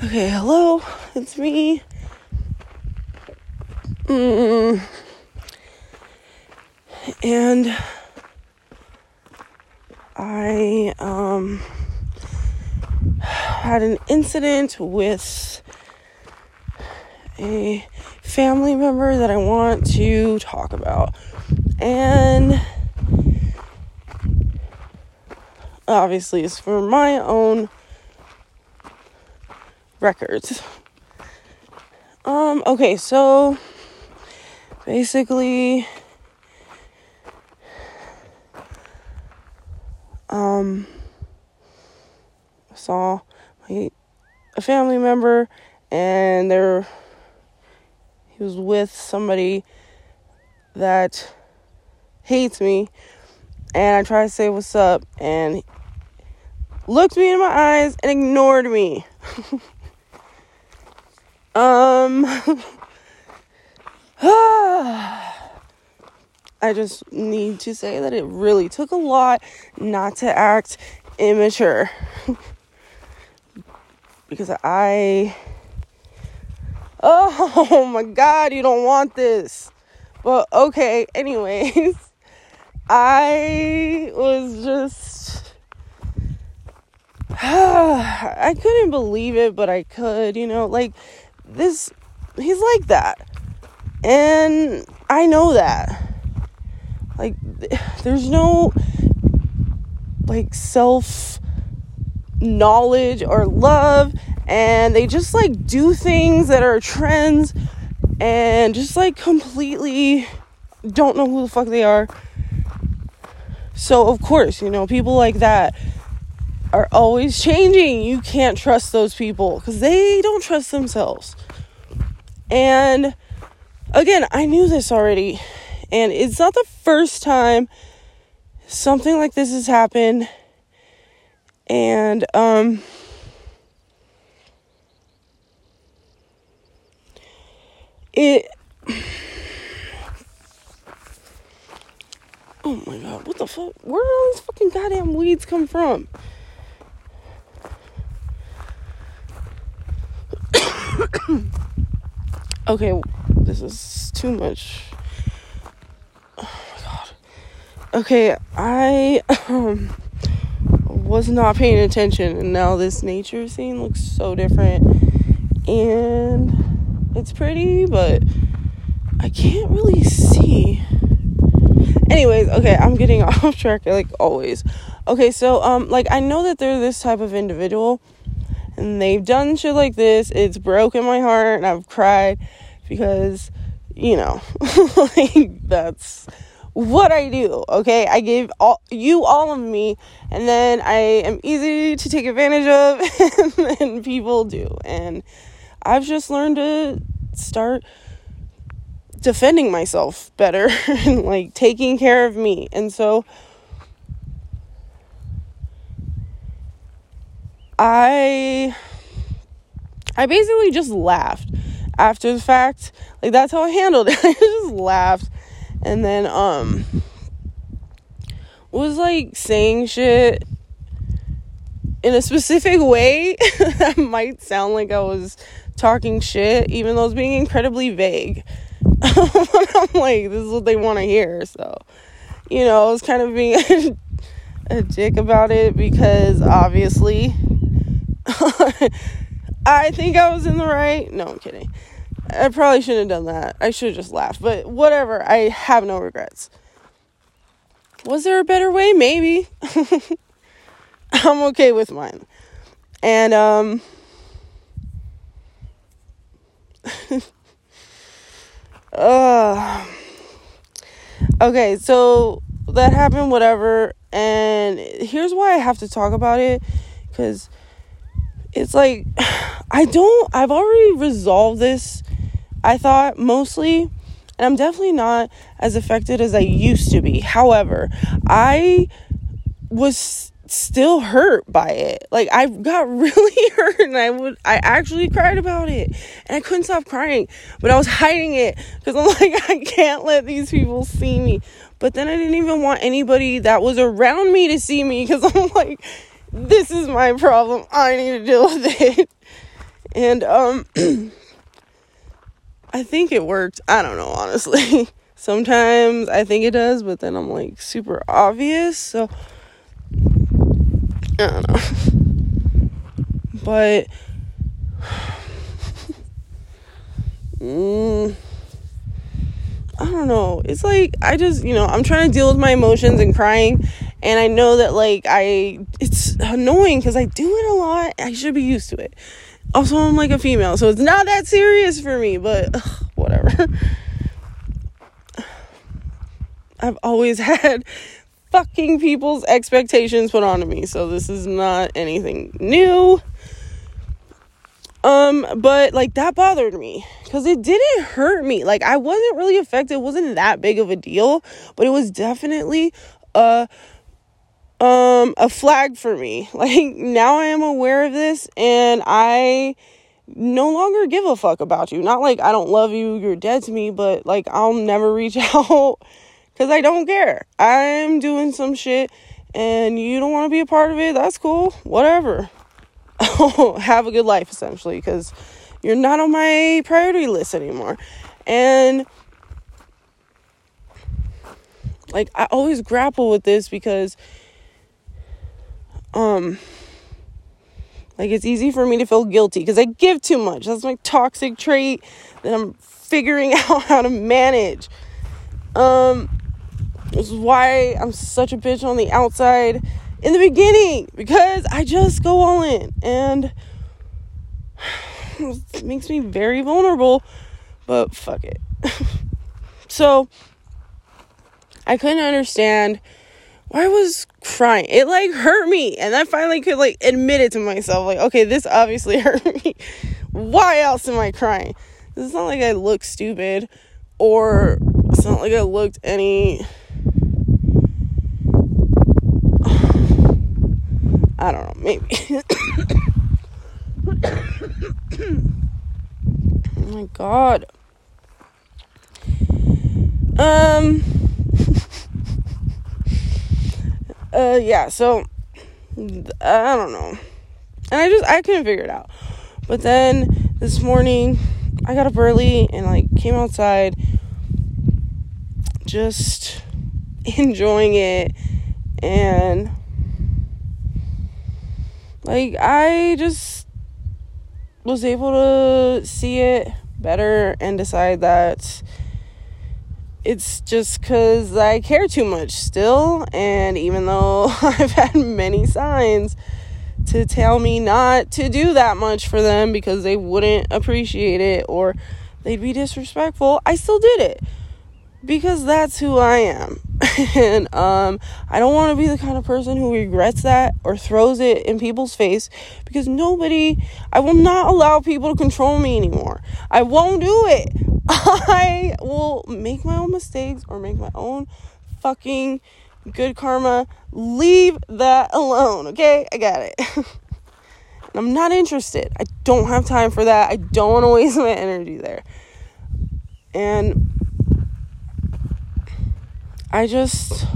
Okay, hello, it's me. Mm. And I um had an incident with a family member that I want to talk about. And obviously it's for my own records. Um, okay, so basically, um, I saw my, a family member and there he was with somebody that hates me and I tried to say what's up and looked me in my eyes and ignored me. Um, I just need to say that it really took a lot not to act immature. because I. Oh my god, you don't want this. But okay, anyways. I was just. I couldn't believe it, but I could, you know, like this he's like that. And I know that. Like there's no like self knowledge or love and they just like do things that are trends and just like completely don't know who the fuck they are. So, of course, you know, people like that are always changing. You can't trust those people because they don't trust themselves. And again, I knew this already. And it's not the first time something like this has happened. And, um, it. Oh my god, what the fuck? Where do all these fucking goddamn weeds come from? Okay, this is too much. Oh my god. Okay, I um, was not paying attention, and now this nature scene looks so different. And it's pretty, but I can't really see. Anyways, okay, I'm getting off track like always. Okay, so um like I know that they're this type of individual and they've done shit like this. It's broken my heart and I've cried because, you know, like that's what I do. Okay, I give all you all of me, and then I am easy to take advantage of, and, and people do. And I've just learned to start defending myself better and like taking care of me. And so I I basically just laughed after the fact. Like that's how I handled it. I just laughed and then um was like saying shit in a specific way that might sound like I was talking shit, even though it's being incredibly vague. I'm like, this is what they want to hear. So, you know, I was kind of being a, a dick about it because obviously I think I was in the right. No, I'm kidding. I probably shouldn't have done that. I should have just laughed. But whatever. I have no regrets. Was there a better way? Maybe. I'm okay with mine. And um uh Okay, so that happened whatever and here's why I have to talk about it cuz it's like I don't I've already resolved this I thought mostly and I'm definitely not as affected as I used to be. However, I was still hurt by it. Like I got really hurt and I would I actually cried about it. And I couldn't stop crying, but I was hiding it cuz I'm like I can't let these people see me. But then I didn't even want anybody that was around me to see me cuz I'm like this is my problem. I need to deal with it. And um I think it worked. I don't know, honestly. Sometimes I think it does, but then I'm like super obvious, so I don't know. But mm, I don't know. It's like I just, you know, I'm trying to deal with my emotions and crying and I know that like I it's annoying cuz I do it a lot. I should be used to it. Also, I'm like a female, so it's not that serious for me, but ugh, whatever. I've always had fucking people's expectations put onto me, so this is not anything new. Um, but like that bothered me because it didn't hurt me. Like I wasn't really affected, it wasn't that big of a deal, but it was definitely a um a flag for me. Like now I am aware of this and I no longer give a fuck about you. Not like I don't love you, you're dead to me, but like I'll never reach out cuz I don't care. I'm doing some shit and you don't want to be a part of it. That's cool. Whatever. have a good life essentially because you're not on my priority list anymore. And like I always grapple with this because um like it's easy for me to feel guilty because I give too much. That's my toxic trait that I'm figuring out how to manage. Um this is why I'm such a bitch on the outside in the beginning because I just go all in and it makes me very vulnerable, but fuck it. so I couldn't understand why was crying. It like hurt me, and I finally could like admit it to myself. Like, okay, this obviously hurt me. Why else am I crying? It's not like I look stupid, or it's not like I looked any I don't know, maybe. oh my god. Um uh yeah, so I don't know. And I just I couldn't figure it out. But then this morning I got up early and like came outside just enjoying it and like I just was able to see it better and decide that it's just because I care too much still. And even though I've had many signs to tell me not to do that much for them because they wouldn't appreciate it or they'd be disrespectful, I still did it because that's who I am. and um, I don't want to be the kind of person who regrets that or throws it in people's face because nobody, I will not allow people to control me anymore. I won't do it. I will make my own mistakes or make my own fucking good karma. Leave that alone, okay? I got it. I'm not interested. I don't have time for that. I don't want to waste my energy there. And I just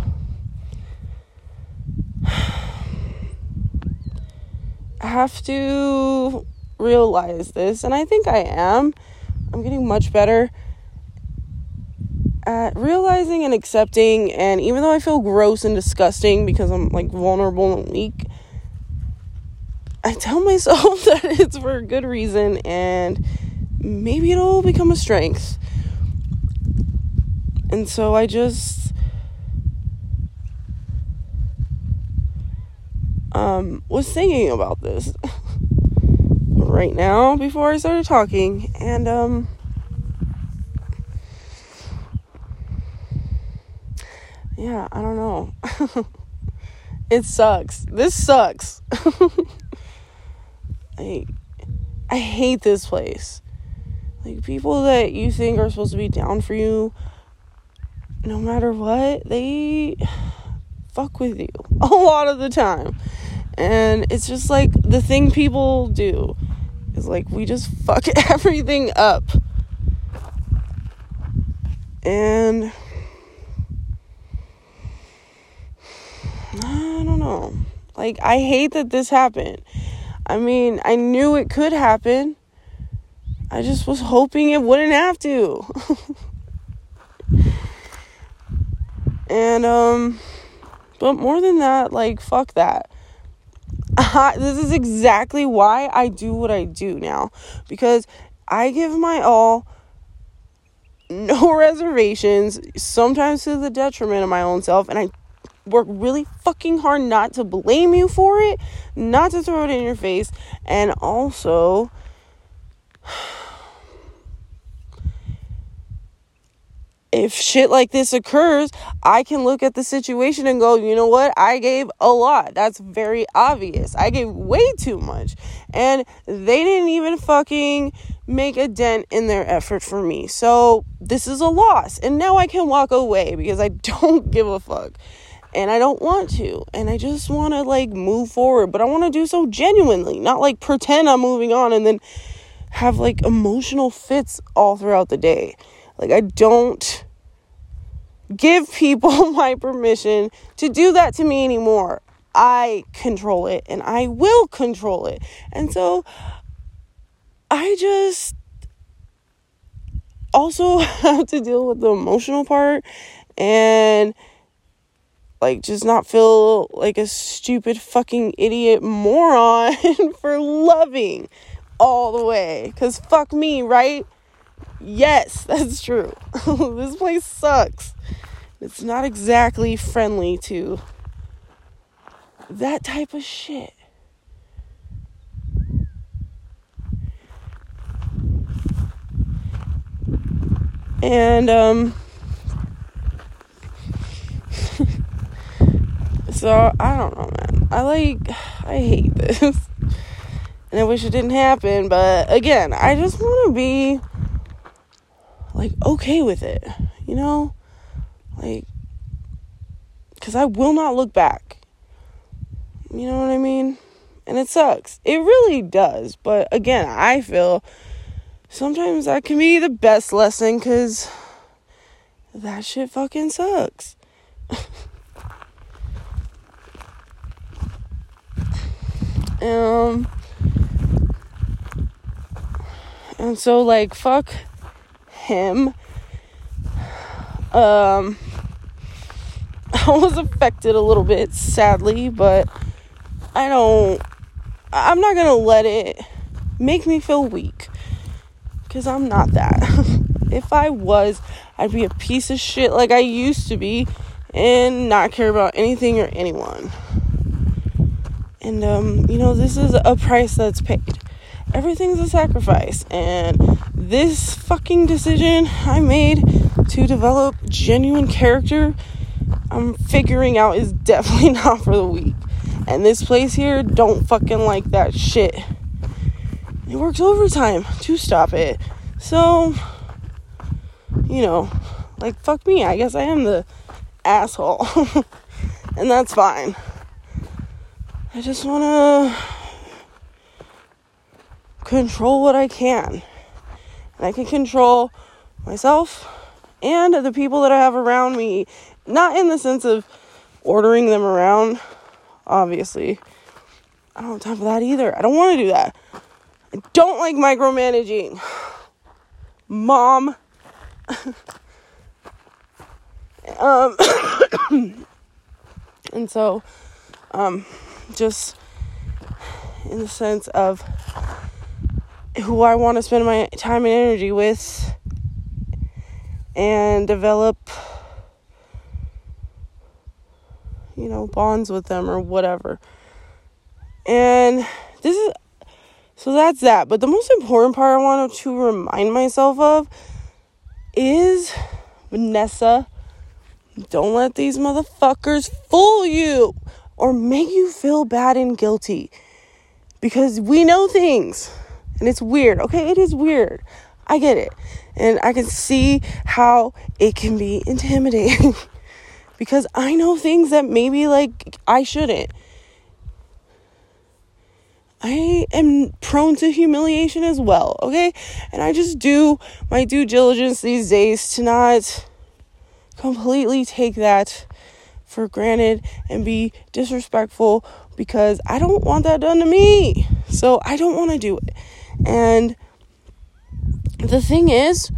have to realize this, and I think I am. I'm getting much better at realizing and accepting, and even though I feel gross and disgusting because I'm like vulnerable and weak, I tell myself that it's for a good reason and maybe it'll become a strength. And so I just um, was thinking about this right now before I started talking, and um, yeah, I don't know. it sucks. This sucks. I I hate this place. Like people that you think are supposed to be down for you no matter what, they fuck with you a lot of the time. And it's just like the thing people do is like we just fuck everything up. And I don't know. Like I hate that this happened. I mean, I knew it could happen. I just was hoping it wouldn't have to. and um but more than that, like fuck that. this is exactly why I do what I do now because I give my all no reservations, sometimes to the detriment of my own self, and I work really fucking hard not to blame you for it, not to throw it in your face, and also if shit like this occurs, I can look at the situation and go, you know what? I gave a lot. That's very obvious. I gave way too much. And they didn't even fucking make a dent in their effort for me. So this is a loss. And now I can walk away because I don't give a fuck. And I don't want to. And I just want to like move forward. But I want to do so genuinely, not like pretend I'm moving on and then have like emotional fits all throughout the day. Like, I don't give people my permission to do that to me anymore. I control it and I will control it. And so I just also have to deal with the emotional part and like just not feel like a stupid fucking idiot moron for loving all the way. Cause fuck me, right? Yes, that's true. this place sucks. It's not exactly friendly to that type of shit. And um so I don't know, man. I like I hate this. And I wish it didn't happen, but again, I just want to be like okay with it, you know? Like cuz I will not look back. You know what I mean? And it sucks. It really does. But again, I feel sometimes that can be the best lesson cuz that shit fucking sucks. um and so like fuck him. Um, I was affected a little bit, sadly, but I don't, I'm not gonna let it make me feel weak. Because I'm not that. if I was, I'd be a piece of shit like I used to be and not care about anything or anyone. And, um, you know, this is a price that's paid. Everything's a sacrifice. And this fucking decision I made to develop genuine character, I'm figuring out is definitely not for the weak. And this place here don't fucking like that shit. It works overtime to stop it. So, you know, like fuck me. I guess I am the asshole. and that's fine. I just want to control what I can. And I can control myself and the people that I have around me. Not in the sense of ordering them around, obviously. I don't have time for that either. I don't want to do that. I don't like micromanaging. Mom. um, and so, um, just in the sense of who I want to spend my time and energy with and develop you know bonds with them or whatever. And this is so that's that. But the most important part I want to remind myself of is Vanessa, don't let these motherfuckers fool you or make you feel bad and guilty because we know things and it's weird. Okay, it is weird. I get it. And I can see how it can be intimidating because I know things that maybe like I shouldn't. I am prone to humiliation as well, okay? And I just do my due diligence these days to not completely take that for granted and be disrespectful because I don't want that done to me. So I don't want to do it. And the thing is,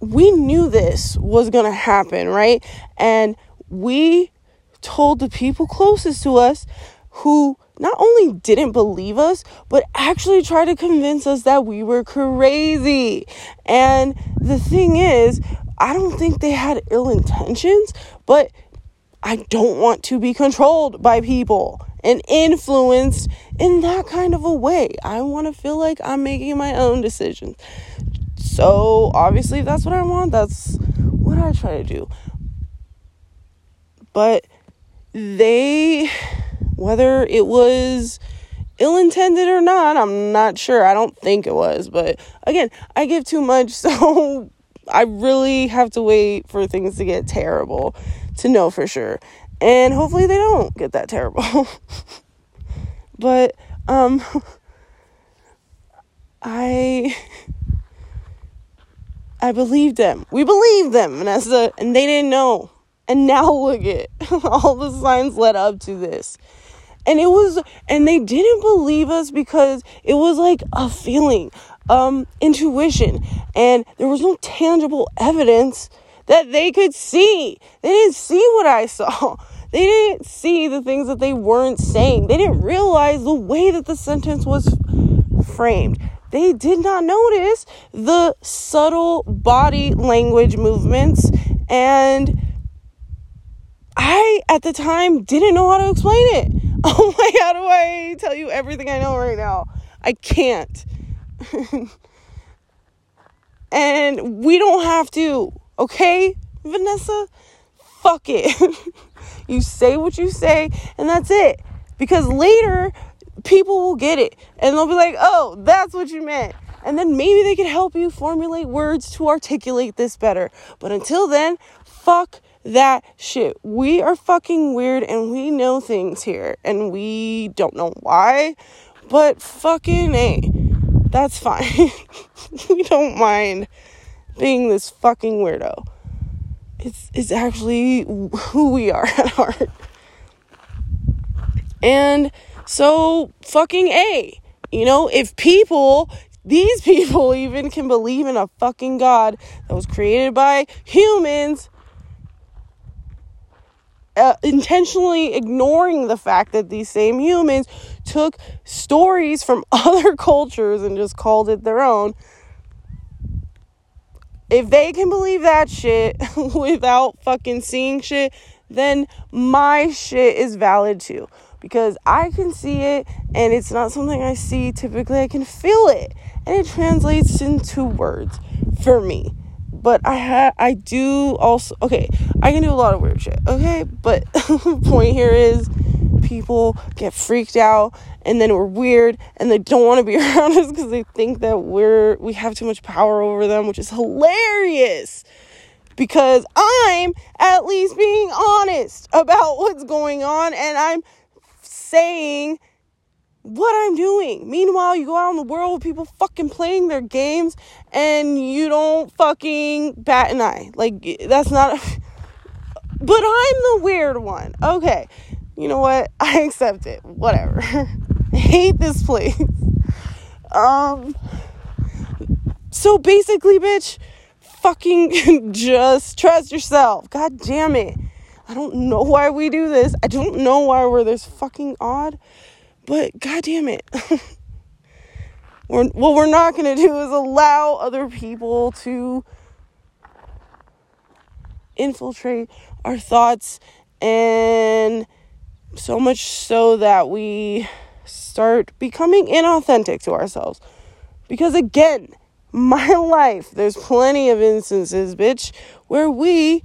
we knew this was going to happen, right? And we told the people closest to us who not only didn't believe us, but actually tried to convince us that we were crazy. And the thing is, I don't think they had ill intentions, but I don't want to be controlled by people and influenced in that kind of a way. I want to feel like I'm making my own decisions. So, obviously, if that's what I want, that's what I try to do. But they, whether it was ill intended or not, I'm not sure. I don't think it was. But again, I give too much, so I really have to wait for things to get terrible to know for sure. And hopefully they don't get that terrible. but um I I believed them. We believed them, Vanessa, and they didn't know. And now look at all the signs led up to this. And it was and they didn't believe us because it was like a feeling, um intuition, and there was no tangible evidence that they could see. They didn't see what I saw. They didn't see the things that they weren't saying. They didn't realize the way that the sentence was framed. They did not notice the subtle body language movements. And I, at the time, didn't know how to explain it. Oh my, how do I tell you everything I know right now? I can't. and we don't have to, okay, Vanessa? Fuck it. you say what you say, and that's it. Because later, people will get it and they'll be like, oh, that's what you meant. And then maybe they can help you formulate words to articulate this better. But until then, fuck that shit. We are fucking weird and we know things here and we don't know why, but fucking A. That's fine. we don't mind being this fucking weirdo. It's it's actually who we are at heart. And so fucking A. You know, if people, these people even can believe in a fucking God that was created by humans, uh, intentionally ignoring the fact that these same humans took stories from other cultures and just called it their own. If they can believe that shit without fucking seeing shit, then my shit is valid too because I can see it and it's not something I see typically. I can feel it and it translates into words for me. But I ha- I do also okay, I can do a lot of weird shit, okay? But point here is people get freaked out and then we're weird and they don't want to be around us because they think that we're we have too much power over them, which is hilarious because I'm at least being honest about what's going on and I'm saying what I'm doing. Meanwhile, you go out in the world with people fucking playing their games and you don't fucking bat an eye. Like, that's not. A, but I'm the weird one. Okay. You know what? I accept it. Whatever. Hate this place. Um. So basically, bitch, fucking just trust yourself. God damn it. I don't know why we do this. I don't know why we're this fucking odd. But god damn it. we're, what we're not to do is allow other people to infiltrate our thoughts and so much so that we start becoming inauthentic to ourselves. Because again, my life, there's plenty of instances, bitch, where we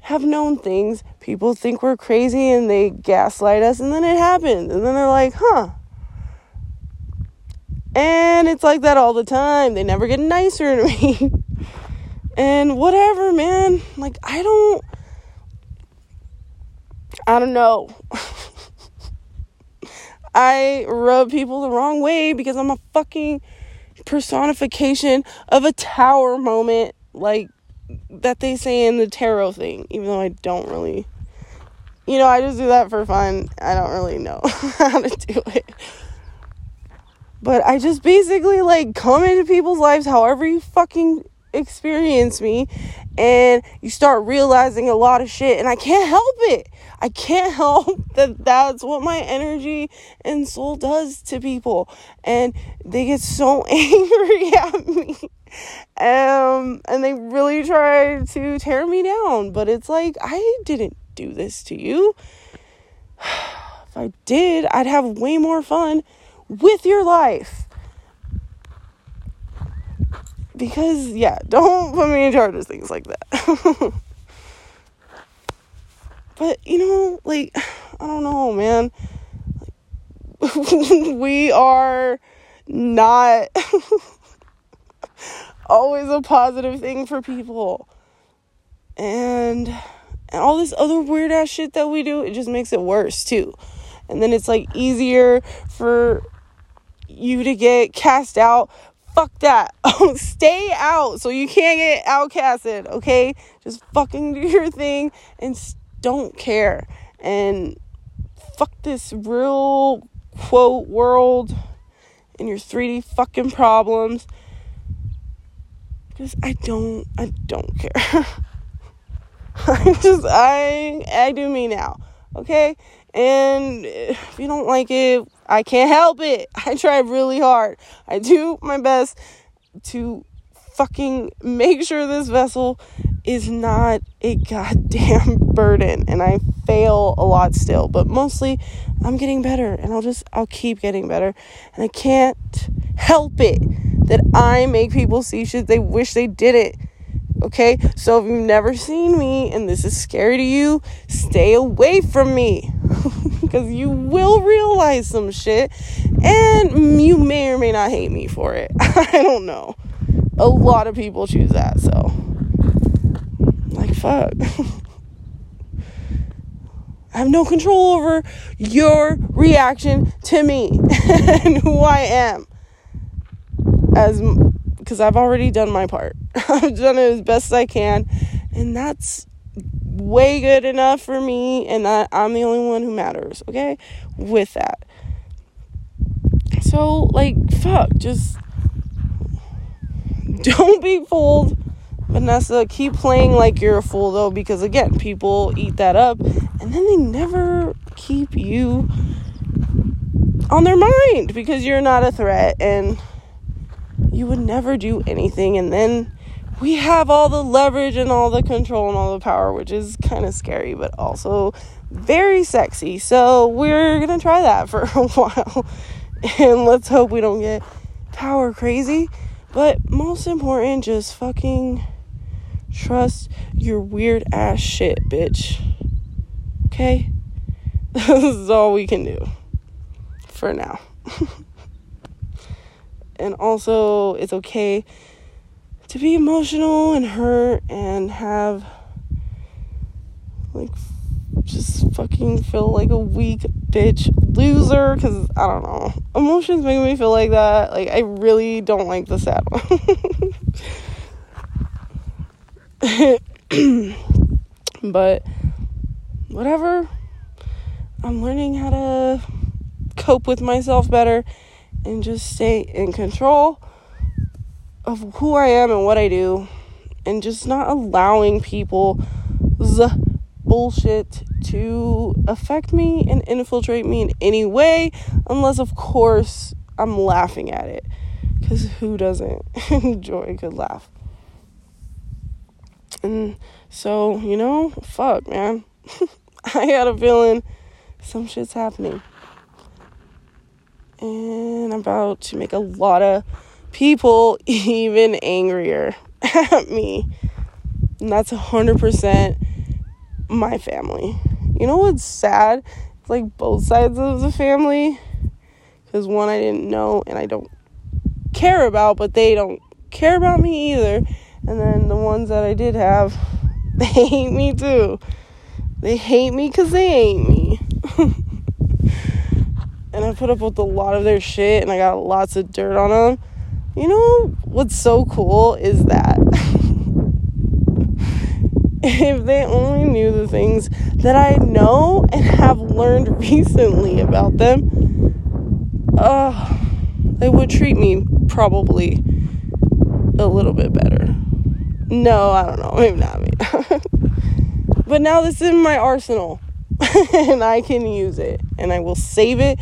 have known things. People think we're crazy and they gaslight us, and then it happens. And then they're like, huh. And it's like that all the time. They never get nicer to me. and whatever, man. Like, I don't. I don't know. I rub people the wrong way because I'm a fucking personification of a tower moment. Like, that they say in the tarot thing, even though I don't really, you know, I just do that for fun. I don't really know how to do it. But I just basically like come into people's lives however you fucking experience me and you start realizing a lot of shit and I can't help it. I can't help that that's what my energy and soul does to people and they get so angry at me. Um and they really try to tear me down, but it's like I didn't do this to you. if I did, I'd have way more fun with your life. Because, yeah, don't put me in charge of things like that. but, you know, like, I don't know, man. we are not always a positive thing for people. And and all this other weird ass shit that we do, it just makes it worse too. And then it's like easier for you to get cast out. Fuck that. Oh, stay out so you can't get outcasted, okay? Just fucking do your thing and don't care. And fuck this real quote world and your 3D fucking problems. Because I don't, I don't care. I just, I, I do me now, okay? And if you don't like it, I can't help it. I try really hard. I do my best to fucking make sure this vessel is not a goddamn burden and I fail a lot still, but mostly I'm getting better and I'll just I'll keep getting better and I can't help it that I make people see shit they wish they did it. Okay? So if you've never seen me and this is scary to you, stay away from me. Because you will realize some shit and you may or may not hate me for it. I don't know. A lot of people choose that, so. Like, fuck. I have no control over your reaction to me and who I am. As because I've already done my part. I've done it as best I can, and that's way good enough for me, and I'm the only one who matters, okay? With that. So, like, fuck, just don't be fooled. Vanessa, keep playing like you're a fool though, because again, people eat that up and then they never keep you on their mind because you're not a threat and you would never do anything. And then we have all the leverage and all the control and all the power, which is kind of scary, but also very sexy. So we're going to try that for a while. And let's hope we don't get power crazy. But most important, just fucking trust your weird ass shit, bitch. Okay? this is all we can do for now. and also, it's okay to be emotional and hurt and have like just fucking feel like a weak bitch loser because I don't know. Emotions make me feel like that. Like, I really don't like the sad one. but whatever. I'm learning how to cope with myself better and just stay in control of who I am and what I do, and just not allowing people's bullshit to affect me and infiltrate me in any way, unless, of course, I'm laughing at it. Because who doesn't enjoy a good laugh? And so, you know, fuck, man. I got a feeling some shit's happening. And I'm about to make a lot of people even angrier at me. And that's 100% my family. You know what's sad? It's like both sides of the family. Because one I didn't know and I don't care about, but they don't care about me either. And then the ones that I did have, they hate me too. They hate me because they hate me. And I put up with a lot of their shit and I got lots of dirt on them. You know what's so cool is that if they only knew the things that I know and have learned recently about them, uh, they would treat me probably a little bit better. No, I don't know. Maybe not me. but now this is in my arsenal and I can use it and I will save it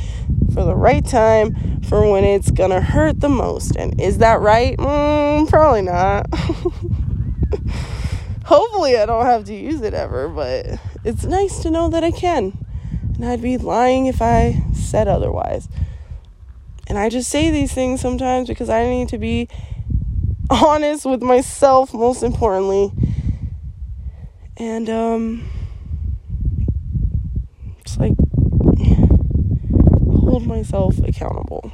for the right time for when it's gonna hurt the most. And is that right? Mm, probably not. Hopefully, I don't have to use it ever, but it's nice to know that I can. And I'd be lying if I said otherwise. And I just say these things sometimes because I need to be honest with myself, most importantly. And, um, it's like hold myself accountable.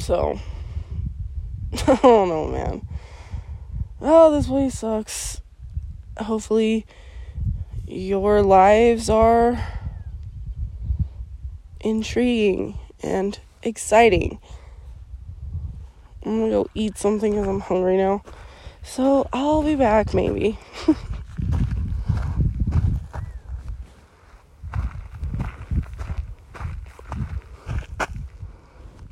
So, I don't know, man. Oh, this place sucks. Hopefully, your lives are intriguing and exciting. I'm gonna go eat something because I'm hungry now. So I'll be back maybe.